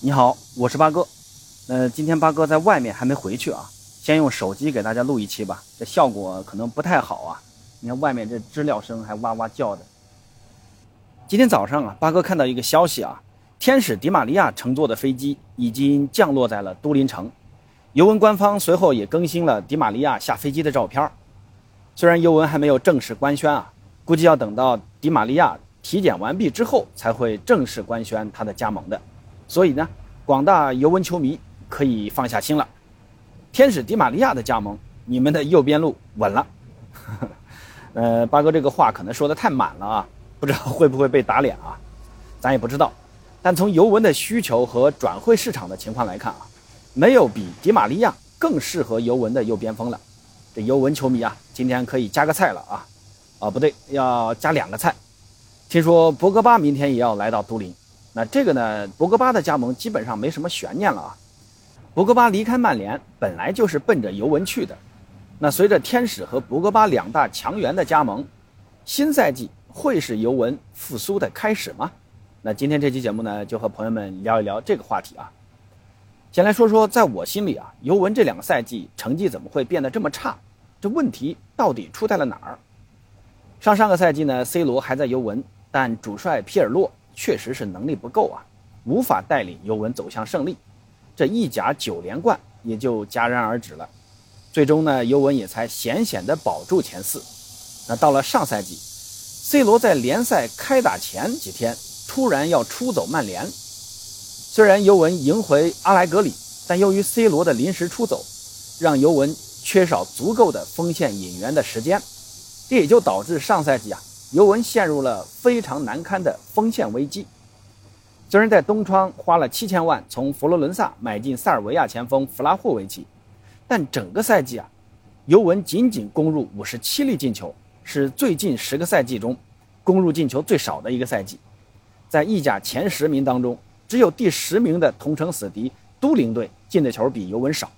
你好，我是八哥。呃，今天八哥在外面还没回去啊，先用手机给大家录一期吧。这效果可能不太好啊。你看外面这知了声还哇哇叫的。今天早上啊，八哥看到一个消息啊，天使迪玛利亚乘坐的飞机已经降落在了都灵城。尤文官方随后也更新了迪玛利亚下飞机的照片。虽然尤文还没有正式官宣啊，估计要等到迪玛利亚体检完毕之后才会正式官宣他的加盟的。所以呢，广大尤文球迷可以放下心了。天使迪玛利亚的加盟，你们的右边路稳了。呃，八哥这个话可能说的太满了啊，不知道会不会被打脸啊？咱也不知道。但从尤文的需求和转会市场的情况来看啊，没有比迪玛利亚更适合尤文的右边锋了。这尤文球迷啊，今天可以加个菜了啊！啊，不对，要加两个菜。听说博格巴明天也要来到都灵。那这个呢？博格巴的加盟基本上没什么悬念了啊。博格巴离开曼联本来就是奔着尤文去的。那随着天使和博格巴两大强援的加盟，新赛季会是尤文复苏的开始吗？那今天这期节目呢，就和朋友们聊一聊这个话题啊。先来说说，在我心里啊，尤文这两个赛季成绩怎么会变得这么差？这问题到底出在了哪儿？上上个赛季呢，C 罗还在尤文，但主帅皮尔洛。确实是能力不够啊，无法带领尤文走向胜利，这意甲九连冠也就戛然而止了。最终呢，尤文也才险险地保住前四。那到了上赛季，C 罗在联赛开打前几天突然要出走曼联，虽然尤文赢回阿莱格里，但由于 C 罗的临时出走，让尤文缺少足够的锋线引援的时间，这也就导致上赛季啊。尤文陷入了非常难堪的锋线危机。虽然在东窗花了七千万从佛罗伦萨买进塞尔维亚前锋弗拉霍维奇，但整个赛季啊，尤文仅仅攻入五十七粒进球，是最近十个赛季中攻入进球最少的一个赛季。在意甲前十名当中，只有第十名的同城死敌都灵队进的球比尤文少。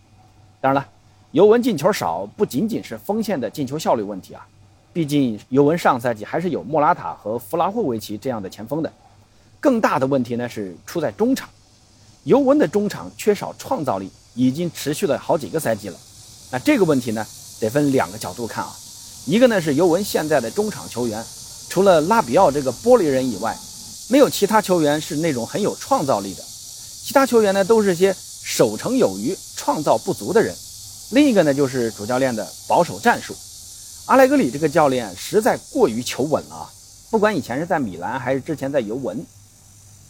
当然了，尤文进球少不仅仅是锋线的进球效率问题啊。毕竟尤文上赛季还是有莫拉塔和弗拉霍维奇这样的前锋的，更大的问题呢是出在中场，尤文的中场缺少创造力，已经持续了好几个赛季了。那这个问题呢，得分两个角度看啊，一个呢是尤文现在的中场球员，除了拉比奥这个玻璃人以外，没有其他球员是那种很有创造力的，其他球员呢都是些守成有余、创造不足的人。另一个呢就是主教练的保守战术。阿莱格里这个教练实在过于求稳了，不管以前是在米兰还是之前在尤文，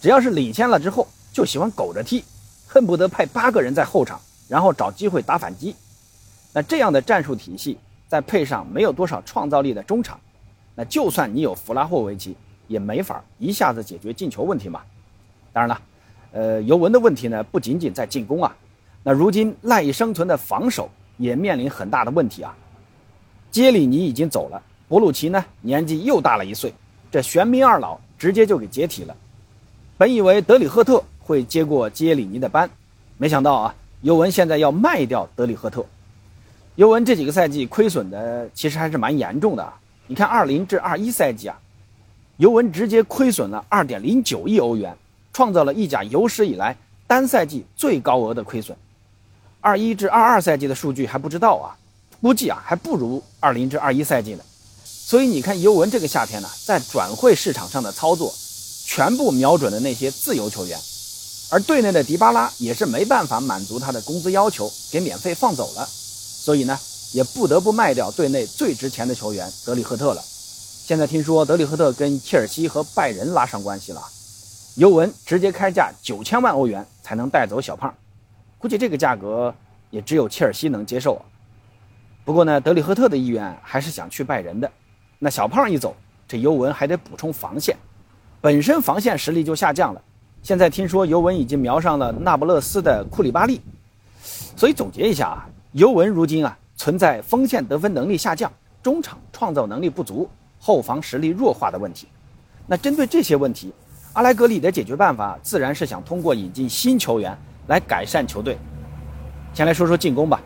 只要是领先了之后就喜欢苟着踢，恨不得派八个人在后场，然后找机会打反击。那这样的战术体系，再配上没有多少创造力的中场，那就算你有弗拉霍维奇，也没法一下子解决进球问题嘛。当然了，呃，尤文的问题呢不仅仅在进攻啊，那如今赖以生存的防守也面临很大的问题啊。杰里尼已经走了，博鲁奇呢年纪又大了一岁，这玄冥二老直接就给解体了。本以为德里赫特会接过杰里尼的班，没想到啊，尤文现在要卖掉德里赫特。尤文这几个赛季亏损的其实还是蛮严重的啊。你看二零至二一赛季啊，尤文直接亏损了二点零九亿欧元，创造了意甲有史以来单赛季最高额的亏损。二一至二二赛季的数据还不知道啊。估计啊还不如二零至二一赛季呢，所以你看尤文这个夏天呢，在转会市场上的操作，全部瞄准了那些自由球员，而队内的迪巴拉也是没办法满足他的工资要求，给免费放走了，所以呢，也不得不卖掉队内最值钱的球员德里赫特了。现在听说德里赫特跟切尔西和拜仁拉上关系了，尤文直接开价九千万欧元才能带走小胖，估计这个价格也只有切尔西能接受。不过呢，德里赫特的意愿还是想去拜仁的。那小胖一走，这尤文还得补充防线，本身防线实力就下降了。现在听说尤文已经瞄上了那不勒斯的库里巴利，所以总结一下啊，尤文如今啊存在锋线得分能力下降、中场创造能力不足、后防实力弱化的问题。那针对这些问题，阿莱格里的解决办法自然是想通过引进新球员来改善球队。先来说说进攻吧。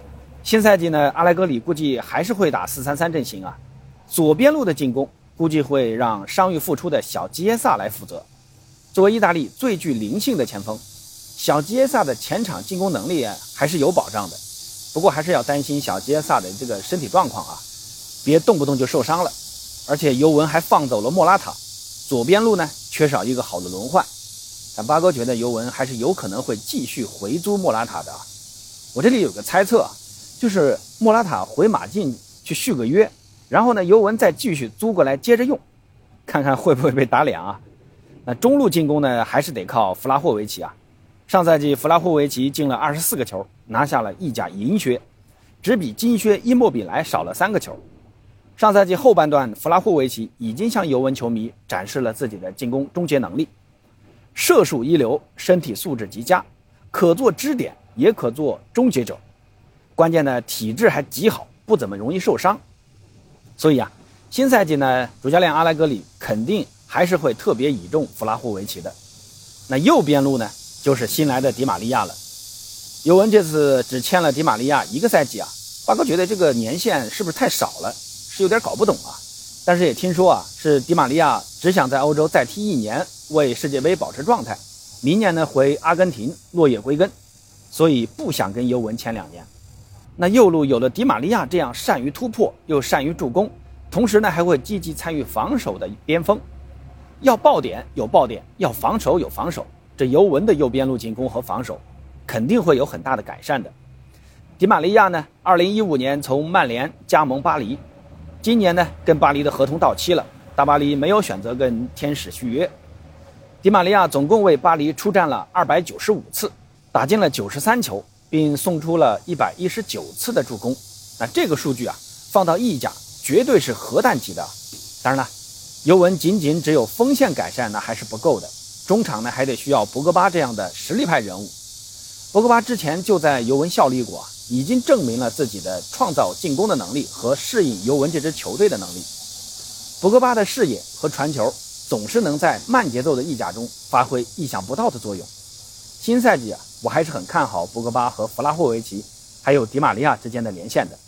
新赛季呢，阿莱格里估计还是会打四三三阵型啊。左边路的进攻估计会让伤愈复出的小吉耶萨来负责。作为意大利最具灵性的前锋，小吉耶萨的前场进攻能力还是有保障的，不过还是要担心小吉耶萨的这个身体状况啊，别动不动就受伤了。而且尤文还放走了莫拉塔，左边路呢缺少一个好的轮换。但八哥觉得尤文还是有可能会继续回租莫拉塔的。我这里有个猜测啊，就是莫拉塔回马竞去续个约，然后呢尤文再继续租过来接着用，看看会不会被打脸啊？那中路进攻呢还是得靠弗拉霍维奇啊。上赛季弗拉霍维奇进了二十四个球，拿下了意甲银靴，只比金靴伊莫比莱少了三个球。上赛季后半段，弗拉霍维奇已经向尤文球迷展示了自己的进攻终结能力。射术一流，身体素质极佳，可做支点，也可做终结者。关键呢，体质还极好，不怎么容易受伤。所以啊，新赛季呢，主教练阿莱格里肯定还是会特别倚重弗拉霍维奇的。那右边路呢，就是新来的迪马利亚了。尤文这次只签了迪马利亚一个赛季啊，八哥觉得这个年限是不是太少了？是有点搞不懂啊。但是也听说啊，是迪马利亚只想在欧洲再踢一年。为世界杯保持状态，明年呢回阿根廷落叶归根，所以不想跟尤文签两年。那右路有了迪马利亚这样善于突破又善于助攻，同时呢还会积极参与防守的边锋，要爆点有爆点，要防守有防守，这尤文的右边路进攻和防守肯定会有很大的改善的。迪马利亚呢，二零一五年从曼联加盟巴黎，今年呢跟巴黎的合同到期了，大巴黎没有选择跟天使续约。迪马利亚总共为巴黎出战了二百九十五次，打进了九十三球，并送出了一百一十九次的助攻。那这个数据啊，放到意甲绝对是核弹级的。当然了，尤文仅仅只有锋线改善那还是不够的，中场呢还得需要博格巴这样的实力派人物。博格巴之前就在尤文效力过，已经证明了自己的创造进攻的能力和适应尤文这支球队的能力。博格巴的视野和传球。总是能在慢节奏的意甲中发挥意想不到的作用。新赛季啊，我还是很看好博格巴和弗拉霍维奇，还有迪马利亚之间的连线的。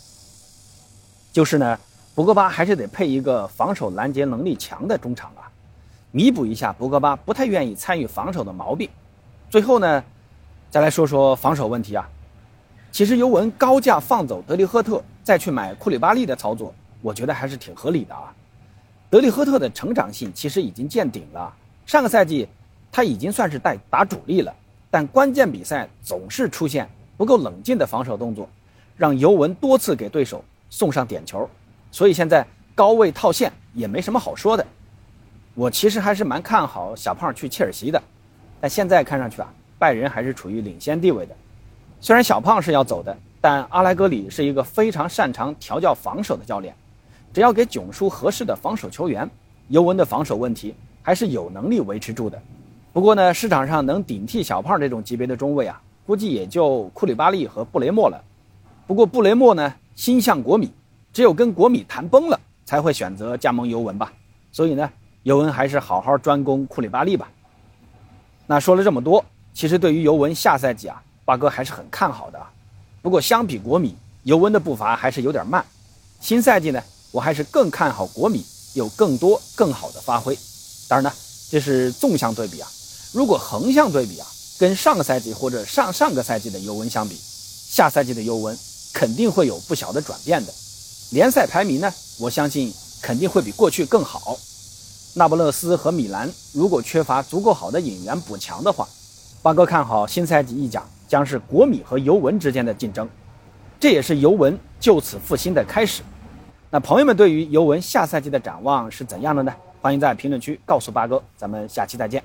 就是呢，博格巴还是得配一个防守拦截能力强的中场啊，弥补一下博格巴不太愿意参与防守的毛病。最后呢，再来说说防守问题啊。其实尤文高价放走德里赫特，再去买库里巴利的操作，我觉得还是挺合理的啊。德里赫特的成长性其实已经见顶了。上个赛季他已经算是带打主力了，但关键比赛总是出现不够冷静的防守动作，让尤文多次给对手送上点球。所以现在高位套现也没什么好说的。我其实还是蛮看好小胖去切尔西的，但现在看上去啊，拜仁还是处于领先地位的。虽然小胖是要走的，但阿莱格里是一个非常擅长调教防守的教练。只要给囧叔合适的防守球员，尤文的防守问题还是有能力维持住的。不过呢，市场上能顶替小胖这种级别的中卫啊，估计也就库里巴利和布雷默了。不过布雷默呢，心向国米，只有跟国米谈崩了，才会选择加盟尤文吧。所以呢，尤文还是好好专攻库里巴利吧。那说了这么多，其实对于尤文下赛季啊，八哥还是很看好的。不过相比国米，尤文的步伐还是有点慢。新赛季呢？我还是更看好国米有更多更好的发挥。当然呢，这是纵向对比啊。如果横向对比啊，跟上个赛季或者上上个赛季的尤文相比，下赛季的尤文肯定会有不小的转变的。联赛排名呢，我相信肯定会比过去更好。那不勒斯和米兰如果缺乏足够好的引援补强的话，八哥看好新赛季意甲将是国米和尤文之间的竞争，这也是尤文就此复兴的开始。那朋友们对于尤文下赛季的展望是怎样的呢？欢迎在评论区告诉八哥，咱们下期再见。